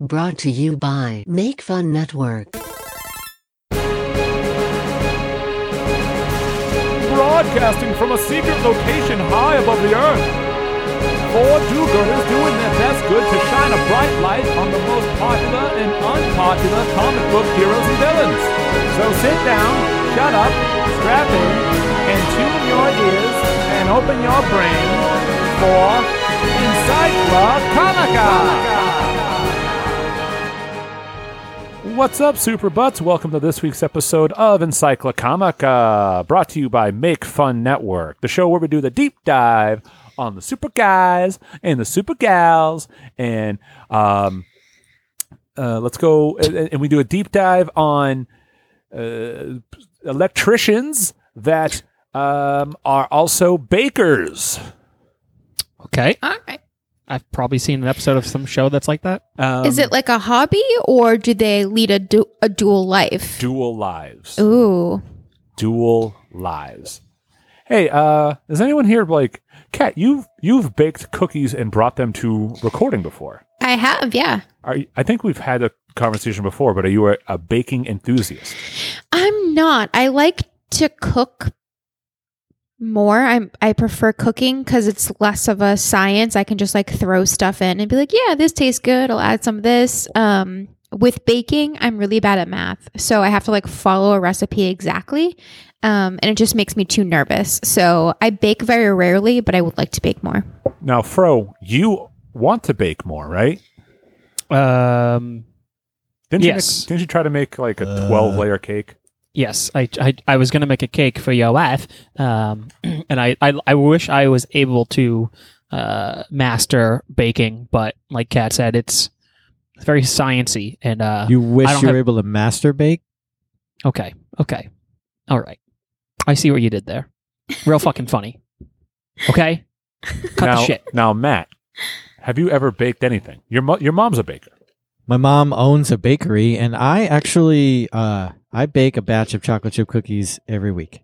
Brought to you by Make Fun Network. Broadcasting from a secret location high above the earth. Four do-gooders doing their best good to shine a bright light on the most popular and unpopular comic book heroes and villains. So sit down, shut up, strap in, and tune your ears and open your brain for Encyclocomica. What's up, Super Butts? Welcome to this week's episode of Encyclocomica, brought to you by Make Fun Network, the show where we do the deep dive on the super guys and the super gals, and um, uh, let's go and, and we do a deep dive on uh, electricians that um, are also bakers. Okay. All right. I've probably seen an episode of some show that's like that. Um, Is it like a hobby or do they lead a, du- a dual life? dual lives? Ooh. dual lives. Hey, uh, is anyone here like Kat? You've you've baked cookies and brought them to recording before. I have, yeah. Are you, I think we've had a conversation before, but are you a, a baking enthusiast? I'm not. I like to cook more. I'm I prefer cooking because it's less of a science. I can just like throw stuff in and be like, yeah, this tastes good. I'll add some of this. Um, with baking, I'm really bad at math, so I have to like follow a recipe exactly. Um, and it just makes me too nervous. So I bake very rarely, but I would like to bake more. Now, Fro, you want to bake more, right? Um, Didn't Yes. you? Didn't you try to make like a twelve layer cake? Yes, I, I I was gonna make a cake for your wife, um, and I, I I wish I was able to uh, master baking, but like Kat said, it's it's very sciency, and uh, You wish you don't were have- able to masturbate? okay, okay, all right, I see what you did there. Real fucking funny. Okay, cut now, the shit. now, Matt, have you ever baked anything? Your mo- your mom's a baker. My mom owns a bakery, and I actually uh, I bake a batch of chocolate chip cookies every week.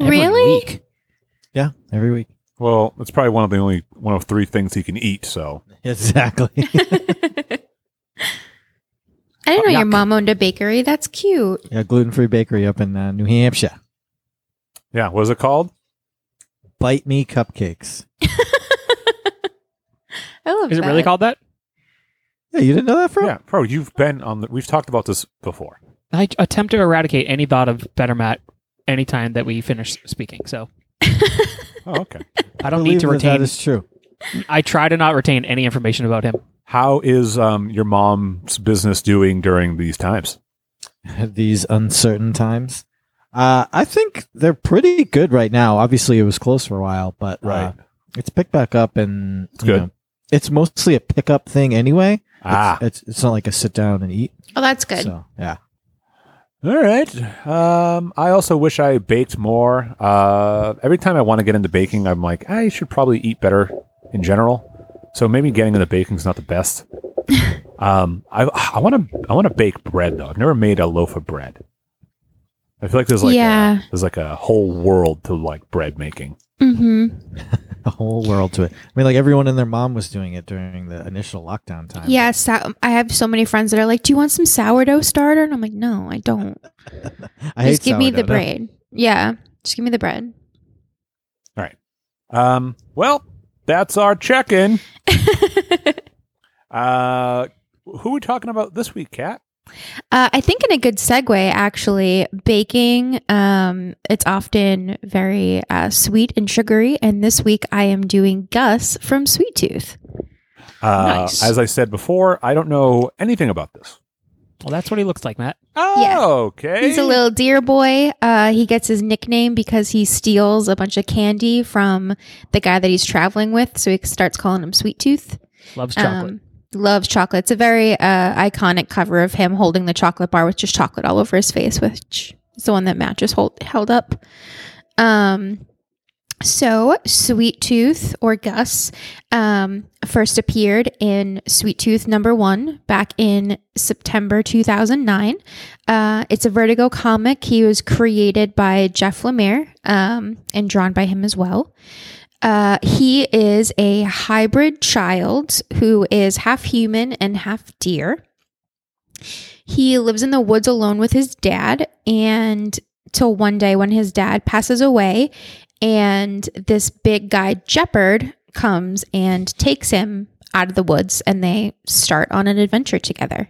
Every Really? week. Yeah, every week. Well, it's probably one of the only one of three things he can eat. So Exactly. I didn't know Yuck. your mom owned a bakery. That's cute. yeah, gluten free bakery up in uh, New Hampshire. yeah, what is it called? Bite me cupcakes. I love Is it really called that? Yeah, you didn't know that, Fro? Yeah, Fro, you've been on. The, we've talked about this before. I attempt to eradicate any thought of Better Matt anytime that we finish speaking. So Oh, okay. I don't Believe need to that retain. That is true. I try to not retain any information about him. How is um, your mom's business doing during these times? These uncertain times. Uh, I think they're pretty good right now. Obviously, it was closed for a while, but uh, Right. it's picked back up, and It's you good. know, it's mostly a pickup thing anyway. Ah, It's, it's it's not like a sit down and eat. Oh, that's good. So yeah. All right. Um, I also wish I baked more. Uh, every time I want to get into baking, I'm like, I should probably eat better in general. So maybe getting into baking is not the best. um, I I want to I want to bake bread though. I've never made a loaf of bread. I feel like there's like Yeah. a, there's like a whole world to like bread making. Mm-hmm. a whole world to it. I mean, like everyone and their mom was doing it during the initial lockdown time. Yeah, so, I have so many friends that are like, "Do you want some sourdough starter?" And I'm like, "No, I don't. I hate just give me the sourdough. bread. Yeah, just give me the bread." All right. Um, well, that's our check-in. Uh, who are we talking about this week, Kat? Uh, I think in a good segue, actually, baking. Um, it's often very uh, sweet and sugary, and this week I am doing Gus from Sweet Tooth. Uh, Nice. As I said before, I don't know anything about this. Well, that's what he looks like, Matt. Oh, Yeah. okay. He's a little deer boy. Uh, he gets his nickname because he steals a bunch of candy from the guy that he's traveling with, so he starts calling him Sweet Tooth. Loves chocolate. Um, loves chocolate. It's a very uh, iconic cover of him holding the chocolate bar with just chocolate all over his face, which is the one that Matt just hold, held up. Um, so, Sweet Tooth or Gus um, first appeared in Sweet Tooth number one back in September 2009. Uh, it's a Vertigo comic. He was created by Jeff Lemire um, and drawn by him as well. Uh, he is a hybrid child who is half human and half deer. He lives in the woods alone with his dad, and till one day when his dad passes away, and this big guy, Jepperd, comes and takes him out of the woods, and they start on an adventure together.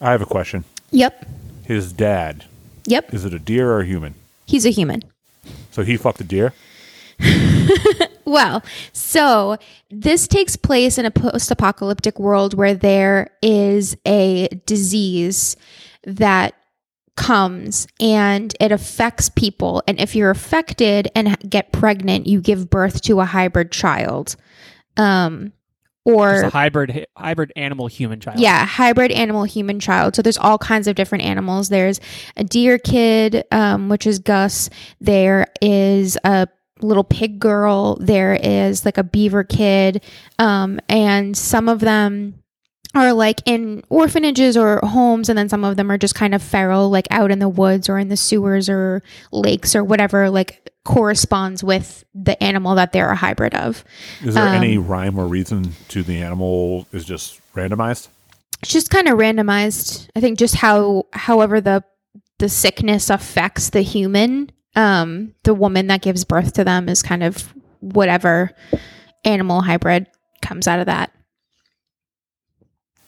I have a question. Yep. His dad, Yep. is it a deer or a human? He's a human. So he fucked a deer? Well, so this takes place in a post apocalyptic world where there is a disease that comes and it affects people. And if you're affected and get pregnant, you give birth to a hybrid child. Um, or a hybrid hybrid animal human child. yeah, hybrid animal human child. So there's all kinds of different animals. There's a deer kid, um, which is Gus. There is a little pig girl. There is like a beaver kid. Um, and some of them are like in orphanages or homes, and then some of them are just kind of feral, like out in the woods or in the sewers or lakes or whatever, like corresponds with the animal that they're a hybrid of. Is there Um, any rhyme or reason to the animal is just randomized? it's just kind of randomized. I think just how however the the sickness affects the human, um, the woman that gives birth to them is kind of whatever animal hybrid comes out of that.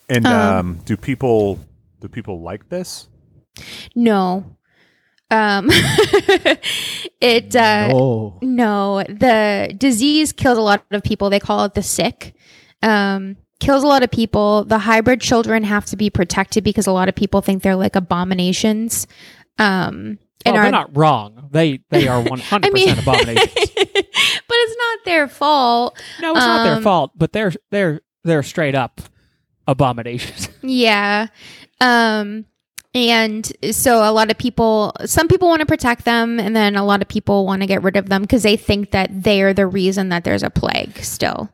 And Um, um, do people do people like this? No. Um it uh oh, No, the disease kills a lot of people. They call it the sick. Um, kills a lot of people. The hybrid children have to be protected because a lot of people think they're like abominations. Um, Well, and they're are not wrong. They they are one hundred percent abominations. but it's not their fault. No, it's not their Um, fault, but they're they're they're straight up abominations. Yeah. Um, and so a lot of people, some people want to protect them, and then a lot of people want to get rid of them because they think that they are the reason that there's a plague still.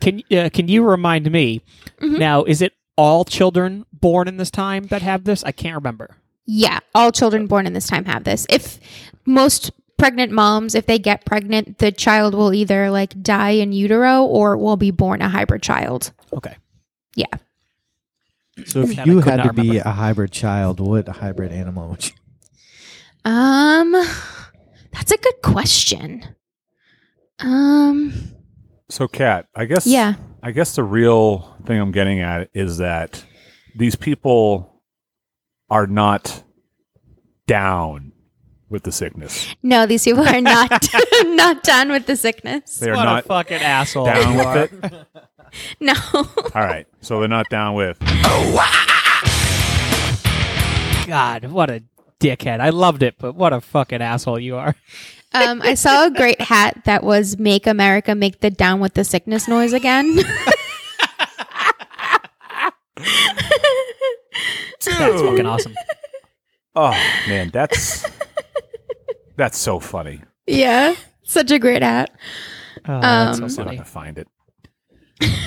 Can uh, can you remind me Mhm. now? Is it all children born in this time that have this? I can't remember. Yeah, all children born in this time have this. If most pregnant moms, if they get pregnant, the child will either like die in utero or will be born a hybrid child. Okay, Yeah. so if That you had to be a hybrid child, what hybrid animal would you? Um, that's a good question. Um, So, cat, I guess yeah. I guess the real thing I'm getting at is that these people are not down with the sickness. No, these people are not not done with the sickness. They are what not a fucking asshole! down you with are. it. No. All right, so they're not down with. God, what a dickhead! I loved it, but what a fucking asshole you are. Um, I saw a great hat that was "Make America Make the Down with the Sickness noise again." That's fucking awesome. Oh man, that's that's so funny. yeah, such a great hat. Oh, that's Um, so See if I funny. can find it.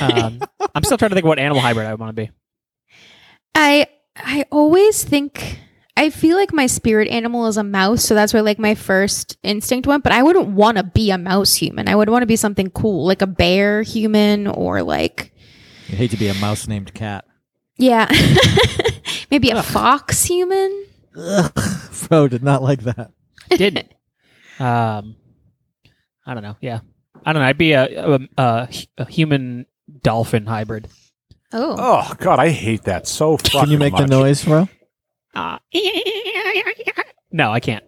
Um, I'm still trying to think what animal hybrid I would want to be. I I always think I feel like my spirit animal is a mouse, so that's where like my first instinct went. But I wouldn't want to be a mouse human. I would want to be something cool, like a bear human, or like I'd hate to be a mouse named Cat. yeah, maybe a fox human. Ugh, Fro did not like that. Didn't. um, I don't know. Yeah, I don't know. I'd be a a, a, a human dolphin hybrid. Oh, Oh god, I hate that so fucking Can you make the much. noise, Fro? Uh, no, I can't.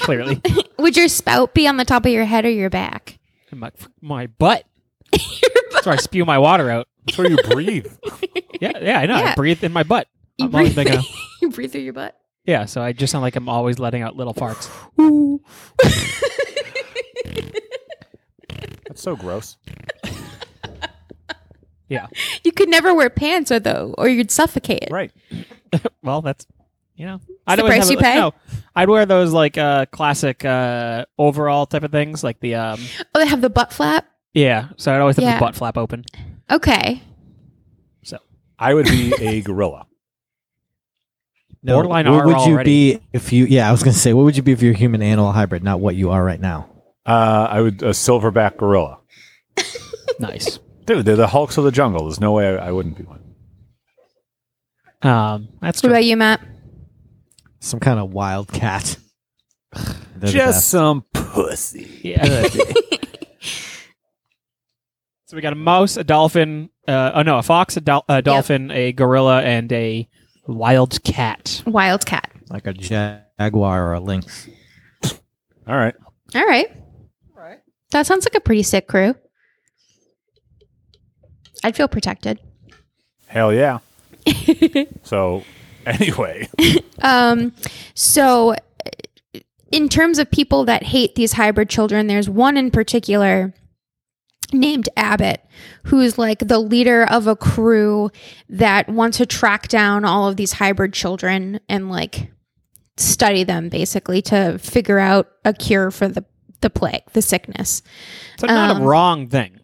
Clearly, would your spout be on the top of your head or your back? my my butt. That's where I spew my water out. That's where you breathe. Yeah, yeah, I know. Yeah. I breathe in my butt. You I'm always breathe, making a, you breathe through your butt. yeah, so I just sound like I'm always letting out little farts. That's so gross. Yeah. You could never wear pants, or though, or you'd suffocate. Right. Well, that's you know, the always price have you a- pay? No, I'd wear those like uh classic uh overall type of things, like the um Oh, they have the butt flap. yeah. So I'd always have Yeah. the butt flap open. Okay. So I would be a gorilla. No, Borderline what are would you already. be if you? Yeah, I was gonna say, what would you be if you're a human animal hybrid, not what you are right now? Uh, I would a silverback gorilla. Nice. Dude, they're the Hulks of the jungle. There's no way I, I wouldn't be one. Um, that's What true. about you, Matt? Some kind of wild cat. Just some pussy. Yeah. so we got a mouse, a dolphin, uh, oh no, a fox, a, dol- a dolphin, a gorilla, and a wild cat. Wildcat. like a jaguar or a lynx. All right. All right. All right. That sounds like a pretty sick crew. I'd feel protected. Hell yeah. so, anyway, Um, so, uh, in terms of people that hate these hybrid children, there's one in particular named Abbott, who's like the leader of a crew that wants to track down all of these hybrid children and like study them basically to figure out a cure for the the plague, the sickness. So not Um, a wrong thing.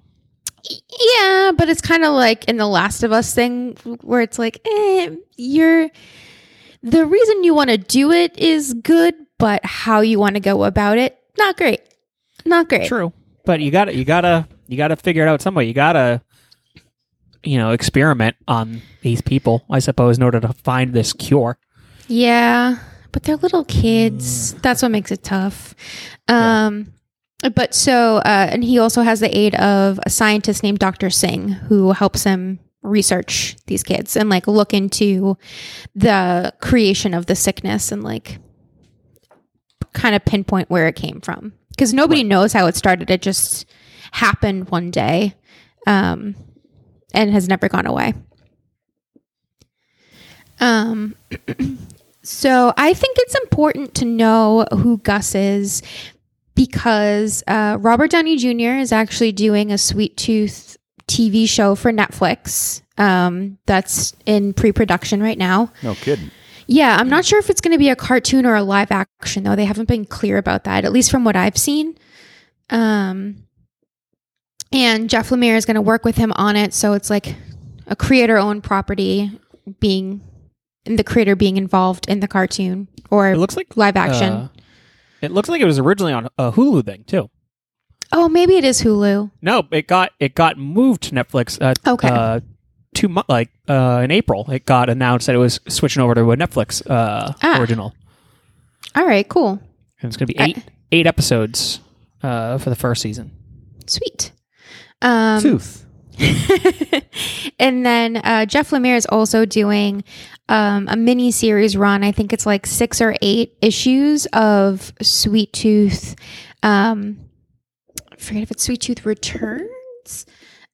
Yeah, but it's kind of like in the Last of Us thing where it's like, eh, you're the reason you want to do it is good, but how you want to go about it, not great. Not great. True, but you got to you gotta you gotta figure it out some way. You gotta you know experiment on these people, I suppose, in order to find this cure. Yeah, but they're little kids. That's what makes it tough. Um, but so, uh, and he also has the aid of a scientist named Dr. Singh who helps him research these kids and like look into the creation of the sickness and like kind of pinpoint where it came from because nobody knows how it started. It just happened one day, um, and has never gone away. Um, so I think it's important to know who Gus is because uh, Robert Downey Jr. is actually doing a Sweet Tooth TV show for Netflix um, that's in pre production right now. no kidding. Yeah, I'm not sure if it's going to be a cartoon or a live action, though. They haven't been clear about that, at least from what I've seen. Um, and Jeff Lemire is going to work with him on it. So it's like a creator owned property being, the creator being involved in the cartoon or It looks like live action. uh, it looks like it was originally on a Hulu thing too. oh, maybe it is Hulu. No, it got it got moved to Netflix. Uh, Okay. Uh, two like uh, in April, it got announced that it was switching over to a Netflix uh, Ah. original, All right, cool. and it's going to be I- eight eight episodes uh, for the first season. Sweet. Um, Tooth. and then uh, Jeff Lemire is also doing um, a mini series run. I think it's like six or eight issues of Sweet Tooth. Um, I forget if it's Sweet Tooth Returns,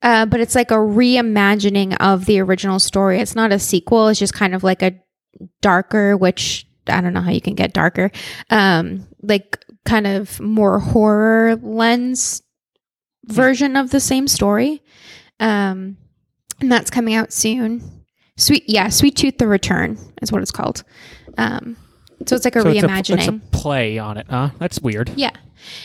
uh, but it's like a reimagining of the original story. It's not a sequel. It's just kind of like a darker, which I don't know how you can get darker, um, like kind of more horror lens version of the same story. Um, and that's coming out soon. Sweet, yeah, Sweet Tooth: The Return is what it's called. Um, so it's like a So it's a- reimagining. It's a, play on it. Huh? That's weird. yeah,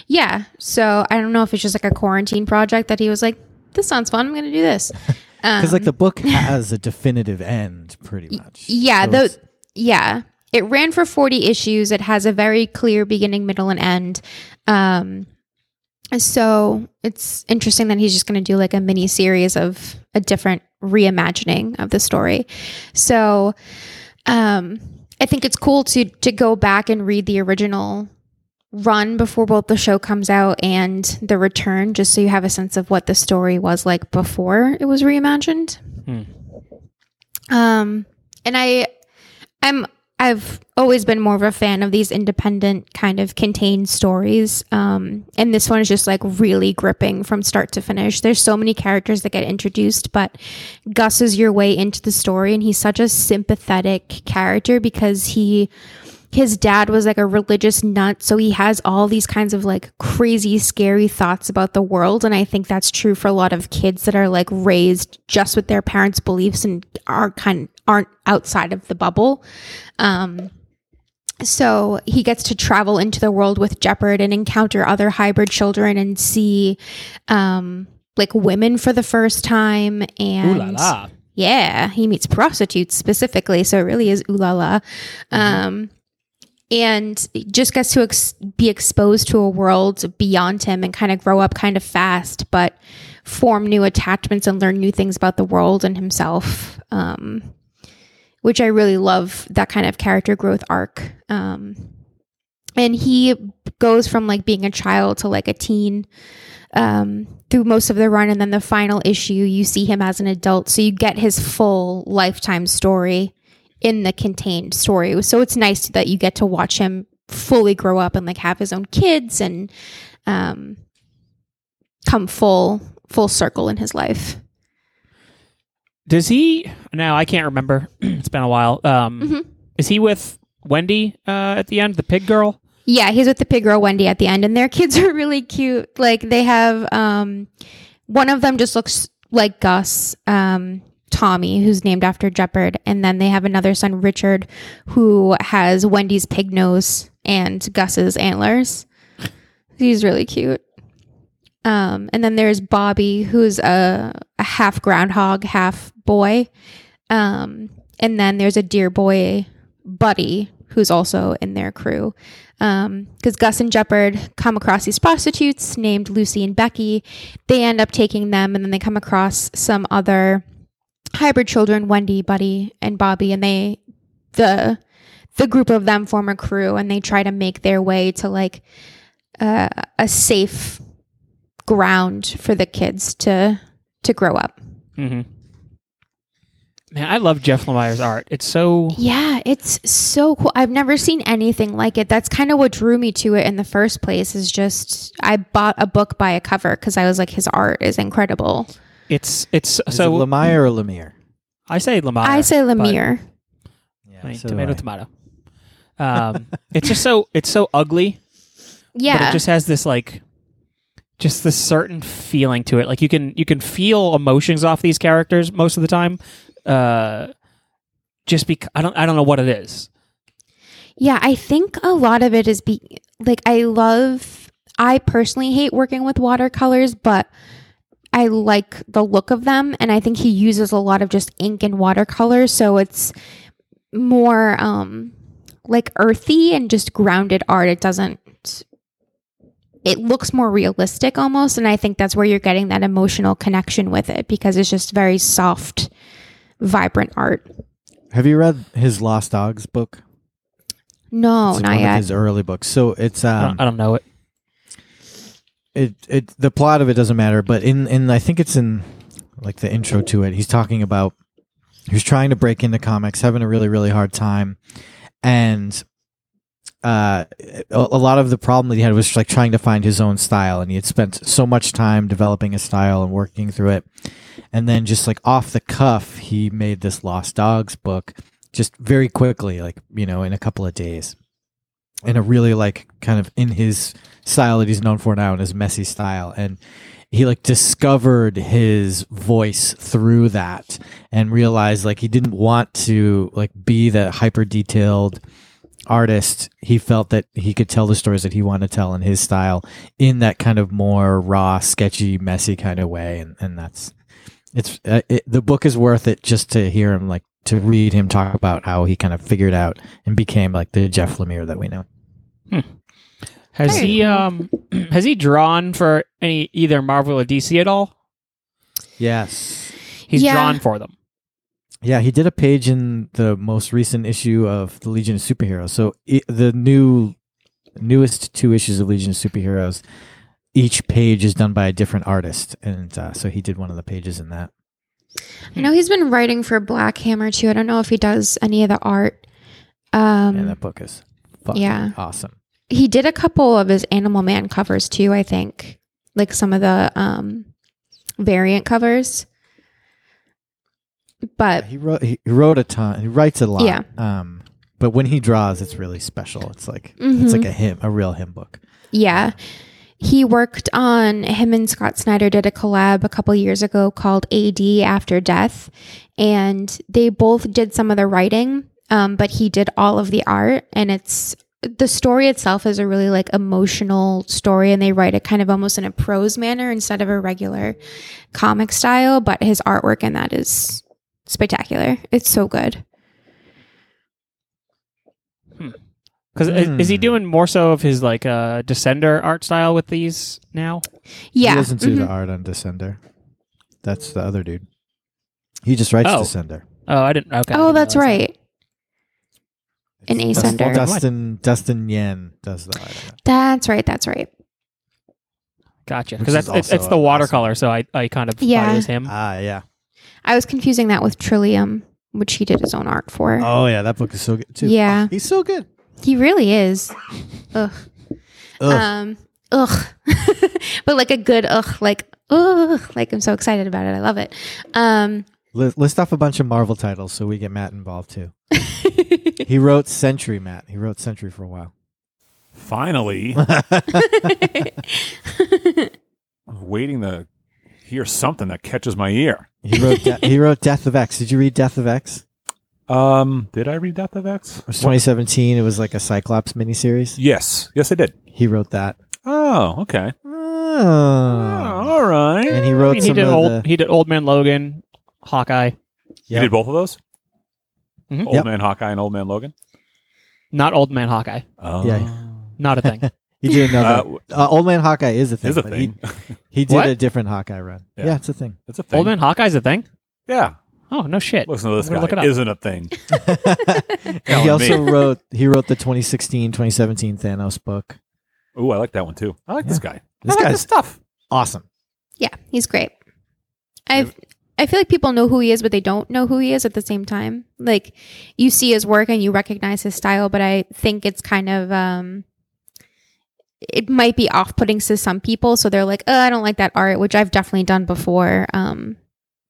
yeah. So I don't know if it's just like a quarantine project that he was like, "This sounds fun. I'm going to do this." Because like Um, the book has a definitive end, pretty much. yeah, So the yeah. It ran for 40 issues. It has a very clear beginning, middle, and end. Um, so it's interesting that he's just going to do like a mini series of a different reimagining of the story. So um, I think it's cool to to go back and read the original run before both the show comes out and the return, just so you have a sense of what the story was like before it was reimagined. Hmm. Um, and I, I'm, I've always been more of a fan of these independent kind of contained stories. Um, and this one is just like really gripping from start to finish. There's so many characters that get introduced, but Gus is your way into the story, and he's such a sympathetic character because he his dad was like a religious nut so he has all these kinds of like crazy scary thoughts about the world and i think that's true for a lot of kids that are like raised just with their parents beliefs and are kind aren't outside of the bubble um so he gets to travel into the world with Jepperd and encounter other hybrid children and see um like women for the first time and Ooh la la. yeah, he meets prostitutes specifically, so it really is ooh la la. Um, and just gets to ex- be exposed to a world beyond him and kind of grow up kind of fast, but form new attachments and learn new things about the world and himself. Um, which I really love that kind of character growth arc. Um, and he goes from like being a child to like a teen um, through most of the run, and then the final issue, you see him as an adult, so you get his full lifetime story in the contained story. So it's nice that you get to watch him fully grow up and like have his own kids and um, come full full circle in his life. Does he? Now I can't remember. it's been a while. Um, Mhm. Is he with Wendy uh, at the end, the pig girl? Yeah, he's with the pig girl Wendy at the end, and their kids are really cute. Like they have um, one of them just looks like Gus, um, Tommy, who's named after Jepperd, and then they have another son, Richard, who has Wendy's pig nose and Gus's antlers. He's really cute. Um, and then there's Bobby, who's a half groundhog, half boy. Um, and then there's a deer boy, Buddy, who's also in their crew. Because Gus and Jepperd come across these prostitutes named Lucy and Becky. They end up taking them, and then they come across some other hybrid children, Wendy, Buddy, and Bobby, and they the the group of them form a crew, and they try to make their way to like uh, a safe ground for the kids to to grow up. Mm-hmm. Man, I love Jeff Lemire's art. It's so Yeah, it's so cool. I've never seen anything like it. That's kind of what drew me to it in the first place. Is just I bought a book by a cover because I was like, his art is incredible. it's it's Is so it Lemire or Lemire? I say Lemire. I say Lemire. Yeah, I mean, so tomato, I. tomato. Um, it's just so it's so ugly, Yeah. but Yeah, it just has this like, just this certain feeling to it. Like you can you can feel emotions off these characters most of the time. Uh, just because I don't I don't know what it is. Yeah, I think a lot of it is be like I love I personally hate working with watercolors, but I like the look of them and I think he uses a lot of just ink and watercolors, so it's more um like earthy and just grounded art. It doesn't it looks more realistic almost and I think that's where you're getting that emotional connection with it because it's just very soft vibrant art. Have you read his Lost Dogs book? No, It's not one of yet. his early books. So it's I, um, don't, I don't know it. it it the plot of it doesn't matter, but in in I think it's in like the intro to it, he's talking about he's trying to break into comics, having a really really hard time, and uh, a, a lot of the problem that he had was like trying to find his own style, and he had spent so much time developing a style and working through it, and then just like off the cuff, he made this Lost Dogs book just very quickly, like you know, in a couple of days, in a really like kind of in his style that he's known for now in his messy style. And he like discovered his voice through that and realized like he didn't want to like be the hyper detailed artist he felt that he could tell the stories that he wanted to tell in his style in that kind of more raw sketchy messy kind of way and, and that's it's uh, it, the book is worth it just to hear him like to read him talk about how he kind of figured out and became like the jeff lemire that we know Has Very he um has he drawn for any either Marvel or DC at all? yes He's Yeah. drawn for them. Yeah, he did a page in the most recent issue of the Legion of Superheroes. So the new newest two issues of Legion of Superheroes, each page is done by a different artist, and uh, so he did one of the pages in that. I know he's been writing for Black Hammer too. I don't know if he does any of the art. Um, and that book is fucking yeah. awesome. he did a couple of his Animal Man covers too. I think, like some of the um, variant covers. But He wrote he wrote a ton. He writes a lot. Yeah. Um, but when he draws, it's really special. It's like Mhm. it's like a hymn, a real hymn book. yeah, he worked on him and Scott Snyder did a collab a couple years ago called AD After Death, and they both did some of the writing, um, but he did all of the art, and it's the story itself is a really like emotional story and they write it kind of almost in a prose manner instead of a regular comic style but his artwork in that is spectacular it's so good Because is he Hmm. doing more so of his like uh Descender art style with these now? Yeah. He doesn't do the mhm. art on Descender. That's the other dude. He just writes Oh. Descender. Oh, I didn't. Okay. I Oh, didn't that's realize that. right. An Dustin- Ascender. Dustin Dustin Nguyen does the art. on it. That's right. That's right. Gotcha. Which Because that's it's, also it's the awesome. watercolor, so I I kind of Yeah. thought it was him. Ah, yeah. I was confusing that with Trillium, which he did his own art for. Oh, yeah. That book is so good too. Yeah. Oh, he's so good. He really is. Ugh. Ugh. Um. Ugh. but like a good ugh. Like ugh. Like I'm so excited about it. I love it. Um. Li- List off a bunch of Marvel titles so we get Matt involved too. He wrote Sentry, Matt. He wrote Sentry for a while. Finally, I'm waiting to hear something that catches my ear. He wrote De- he wrote Death of X. Did you read Death of X? Um, did I read Death of X? It was 2017. It was like a Cyclops miniseries. Yes, yes, I did. He wrote that. Oh, okay. Oh. Oh, all right. And he I wrote mean, he some did of old. the. He did Old Man Logan, Hawkeye. You did both of those? Mhm. Old Yep. Man Hawkeye and Old Man Logan? Not Old Man Hawkeye. Oh. Yeah. Not a thing. He did another. Uh, Uh, Old Man Hawkeye is a thing. Is a but thing. He, he did What? a different Hawkeye run. Yeah. Yeah, it's a thing. It's a thing. Old Man Hawkeye's a thing. Yeah. Oh no shit. Listen to this I'm gonna guy. look it up. Isn't a thing. Telling he also me. wrote he wrote the 2016 2017 Thanos book. Ooh, I like that one too. I like this guy. This I like guy's stuff. awesome. Yeah, he's great. I I feel like people know who he is, but they don't know who he is at the same time. Like you see his work and you recognize his style, but I think it's kind of um it might be off-putting to some people, so they're like, "Oh, I don't like that art," which I've definitely done before. Um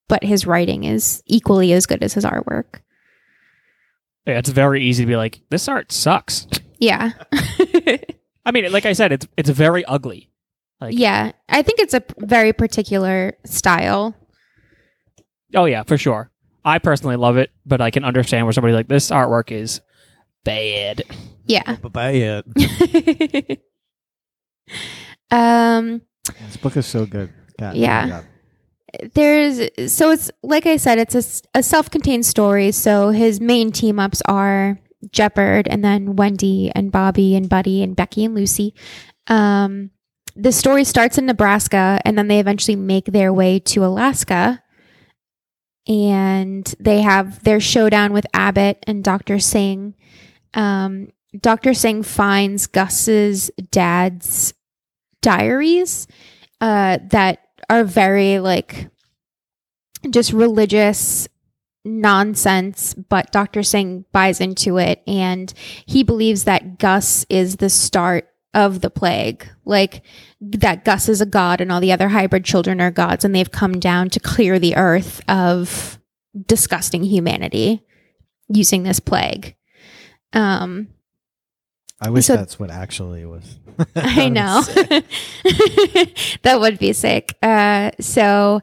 but his writing is equally as good as his artwork. Yeah, it's very easy to be like, this art sucks. Yeah. I mean, like I said, it's it's very ugly. Like, yeah, I think it's a p- very particular style. Oh yeah, for sure. I personally love it, but I can understand where somebody like this artwork is bad. Yeah. But yeah, um this book is so good. God, Yeah. oh there's so it's like I said, it's a self-contained story. So his main team ups are Jepperd, and then Wendy and Bobby and Buddy and Becky and Lucy. Um, the story starts in Nebraska, and then they eventually make their way to Alaska, and they have their showdown with Abbott and Doctor Singh. Um, Doctor Singh finds Gus's dad's diaries uh, that are very like just religious nonsense, but Dr. Singh buys into it and he believes that Gus is the start of the plague. Like that Gus is a god and all the other hybrid children are gods and they've come down to clear the earth of disgusting humanity using this plague. Um I wish So- that's what actually was. I know. that would be sick. Uh, so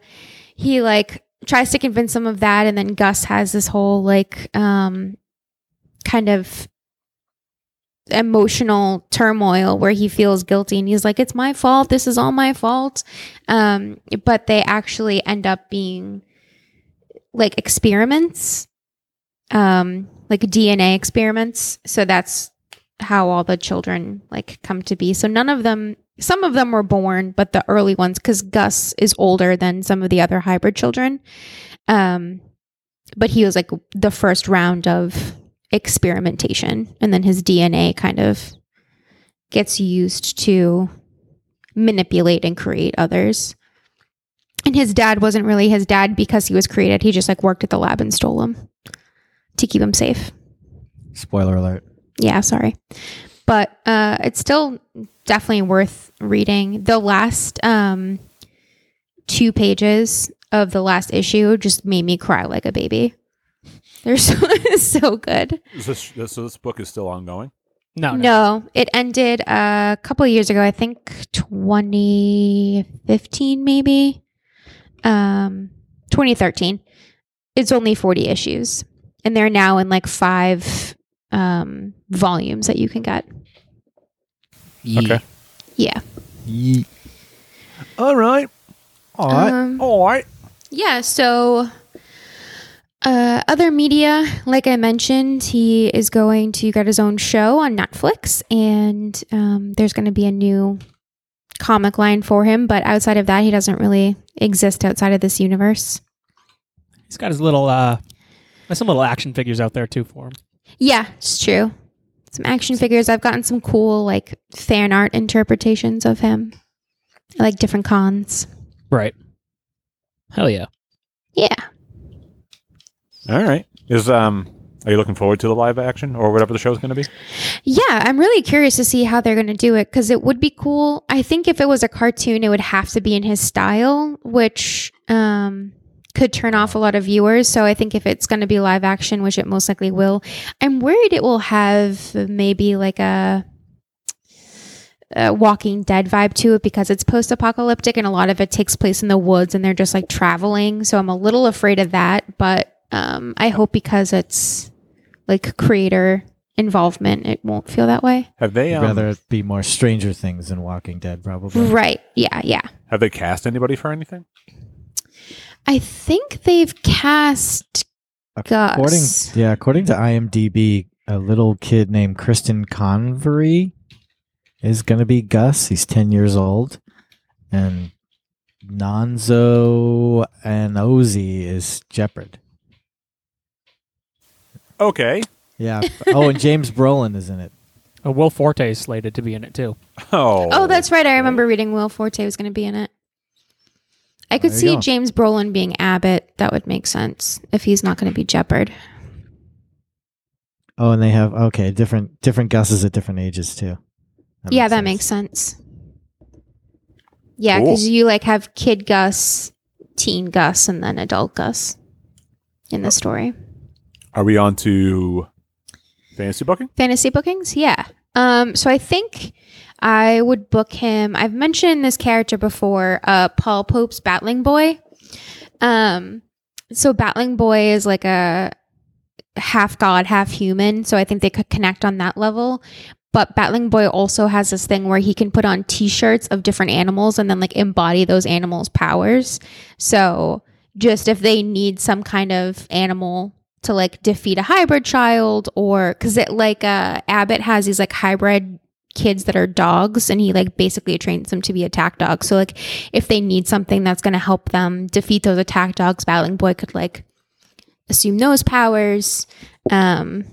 he like tries to convince them of that, and then Gus has this whole like um, kind of emotional turmoil where he feels guilty and he's like, "It's my fault. This is all my fault." Um, but they actually end up being like experiments, um, like DNA experiments. So that's how all the children like come to be. So none of them some of them were born, but the early ones cuz Gus is older than some of the other hybrid children. Um but he was like the first round of experimentation and then his DNA kind of gets used to manipulate and create others. And his dad wasn't really his dad because he was created. He just like worked at the lab and stole him to keep him safe Spoiler alert. Yeah sorry. But uh it's still definitely worth reading. The last um two pages of the last issue just made me cry like a baby. They're so, so good. Is this, this so this book is still ongoing? No, no. no it ended a couple of years ago i think 2015 maybe. Um 2013 it's only 40 issues and they're now in like five um volumes that you can get Okay. yeah Ye- All right. All right. Um, All right. yeah. So, uh, other other media, like I mentioned, he is going to get his own show on Netflix, and um, there's going to be a new comic line for him. But outside of that, he doesn't really exist outside of this universe. He's got his little uh, some little action figures out there too for him. Yeah, it's true. Some action figures. I've gotten some cool like fan art interpretations of him, I like different cons. Right. Hell yeah. Yeah. All right. Is um are you looking forward to the live action or whatever the show's going to be? Yeah, I'm really curious to see how they're going to do it because it would be cool. I think if it was a cartoon, it would have to be in his style, which um, could turn off a lot of viewers. So I think if it's going to be live action, which it most likely will, I'm worried it will have maybe like a, a Walking Dead vibe to it because it's post apocalyptic and a lot of it takes place in the woods and they're just like traveling. So I'm a little afraid of that, but um, I hope because it's like creator involvement, it won't feel that way. Have they um, rather it be more Stranger Things than Walking Dead, probably. Right. Yeah. Yeah. have they cast anybody for anything? I think they've cast According, Gus. yeah, according to IMDb, a little kid named Christian Convery is going to be Gus. He's 10 years old. And Nonzo and Ozzy is Jepperd. Okay. Yeah. oh, and James Brolin is in it. Uh, Will Forte is slated to be in it too. Oh. Oh, that's right. I remember reading Will Forte was going to be in it. I could see go. James Brolin being Abbott. That would make sense if he's not going to be Jepperd. Oh, and they have okay, different different Gus's at different ages too. yeah, that sense. makes sense. Yeah, Cool. because you like have kid Gus, teen Gus, and then adult Gus in the story. Are we on to fantasy booking? Fantasy bookings? Yeah. Um, so I think I would book him. I've mentioned this character before, uh, Paul Pope's Battling Boy. Um, so Battling Boy is like a half god, half human. So I think they could connect on that level. But Battling Boy also has this thing where he can put on t-shirts of different animals and then like embody those animals' powers. So just if they need some kind of animal to like defeat a hybrid child or because it like uh abbott has these like hybrid kids that are dogs and he like basically trains them to be attack dogs so like if they need something that's going to help them defeat those attack dogs battling boy could like assume those powers um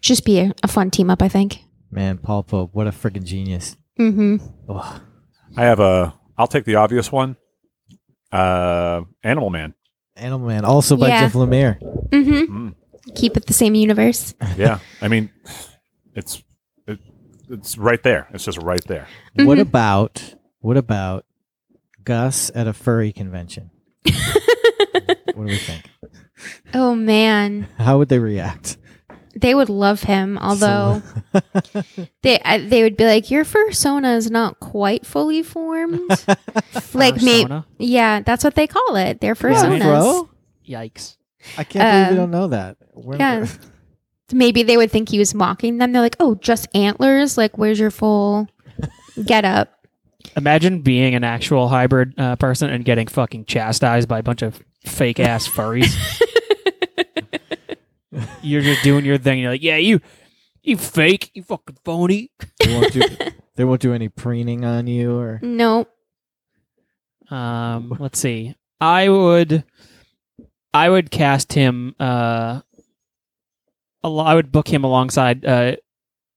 just be a, a fun team up i think Man, Paul Pope, what a freaking genius. mm-hmm Ugh. I have a. I'll take the obvious one. Uh, Animal Man. Animal Man, also by Yeah. Jeff Lemire. mm-hmm Mm, keep it the same universe yeah. I mean, it's it, it's right there. It's just right there. What Mhm. about what about Gus at a furry convention? what do we think? oh man How would they react? they would love him although they I, they would be like your fursona is not quite fully formed like me yeah that's what they call it their Yeah, fursonas bro. Yikes. I can't believe Um, you don't know that. We're- yeah maybe they would think he was mocking them they're like oh just antlers like where's your full get up Imagine being an actual hybrid uh, person and getting fucking chastised by a bunch of fake ass furries. you're just doing your thing. You're like, yeah, you, you fake, you fucking phony. They won't do they won't do any preening on you or no Um, let's see. I would, I would cast him. Uh, al- I would book him alongside uh,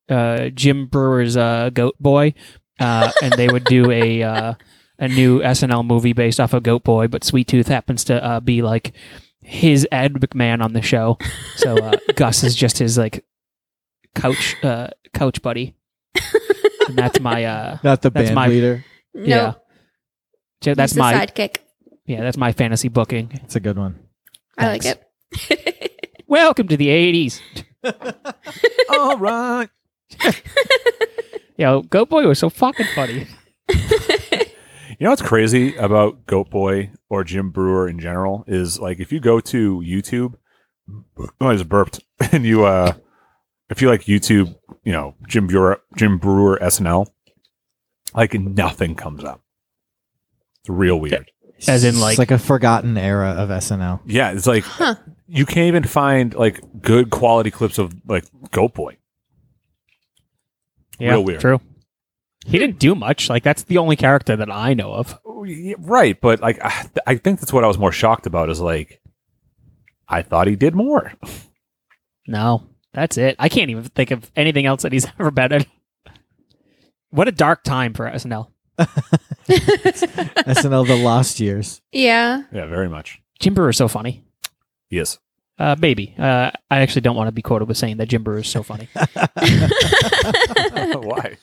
uh, Jim Breuer's uh, Goat Boy, uh, and they would do a uh, a new SNL movie based off of Goat Boy. But Sweet Tooth happens to uh, be like his Ed McMahon on the show, so uh, Gus is just his like couch uh, couch buddy. And that's my uh, not the That's band my- leader. no yeah. So that's He's my sidekick yeah, that's my fantasy booking. It's a good one. i like it Welcome to the 80s. All right. Yo, Goat Boy was so fucking funny. You know what's crazy about Goat Boy or Jim Breuer in general is like if you go to YouTube, oh, I just burped, and you uh, if you like YouTube, you know Jim Breuer, Jim Breuer SNL, like nothing comes up. It's real weird. As in, like, It's like- like a forgotten era of SNL. Yeah, it's like Huh. you can't even find like good quality clips of like Goat Boy. Yeah, Real weird. True. He didn't do much. Like that's the only character that I know of. Oh, yeah, Right, but like I, I think that's what I was more shocked about is like I thought he did more. No, that's it. I can't even think of anything else that he's ever been in. What a dark time for SNL. SNL the Lost Years. Yeah. Yeah, very much. Jim Breuer is so funny. Yes. Uh, maybe. Uh, I actually don't want to be quoted with saying that Jim Breuer is so funny. Uh, Why?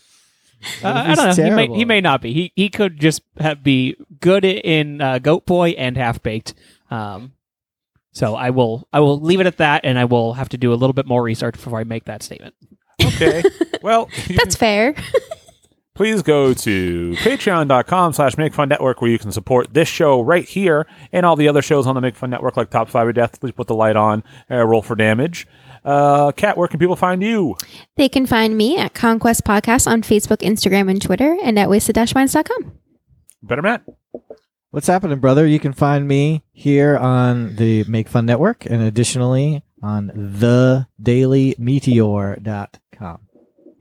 I don't know. He may, he may not be. He he could just have, be good in uh, Goat Boy and Half Baked. Um, so I will I will leave it at that, and I will have to do a little bit more research before I make that statement. Okay. well, That's fair. Please go to patreon.com slash make fun network where you can support this show right here and all the other shows on the make fun network like top five of death please put the light on uh, roll for damage uh kat where can people find you They can find me at Conquest Podcast on Facebook, Instagram, and Twitter, and at wasted-minds.com. better matt What's happening, brother? You can find me here on the Make Fun Network and additionally on the thedailymeteor.com.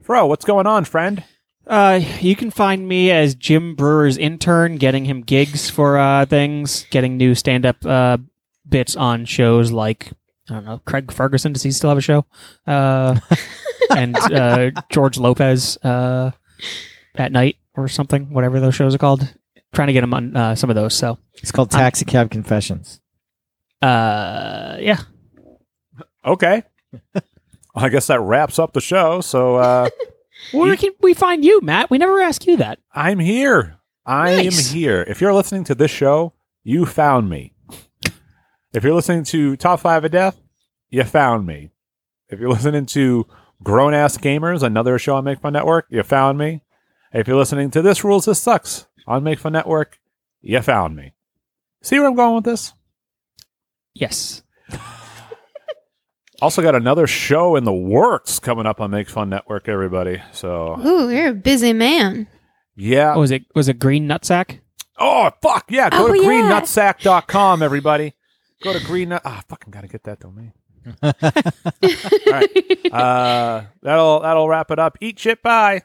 fro what's going on friend Uh, you can find me as Jim Breuer's intern, getting him gigs for uh, things, getting new stand-up uh, bits on shows like I don't know Craig Ferguson. Does he still have a show? Uh, and uh, George Lopez uh, at night or something, whatever those shows are called. Trying to get him on uh, some of those. So, It's called Taxi Cab Confessions. uh, yeah, okay i guess that wraps up the show so uh where can we find you, Matt? We never ask you that. i'm here i Nice. am here if you're listening to this show you found me if you're listening to top five of death you found me if you're listening to grown ass gamers another show on make fun network you found me if you're listening to this rules this sucks on make fun network you found me see where i'm going with this Yes. Also got another show in the works coming up on make fun network everybody so Ooh, you're a busy man. yeah Oh, was it was it Green Nutsack? Oh fuck yeah! Go Oh, to yeah. greennutsack.com, everybody. Go to green. Nut- Ah, fucking gotta get that domain. All right. Uh, that'll that'll wrap it up. Eat shit. Bye.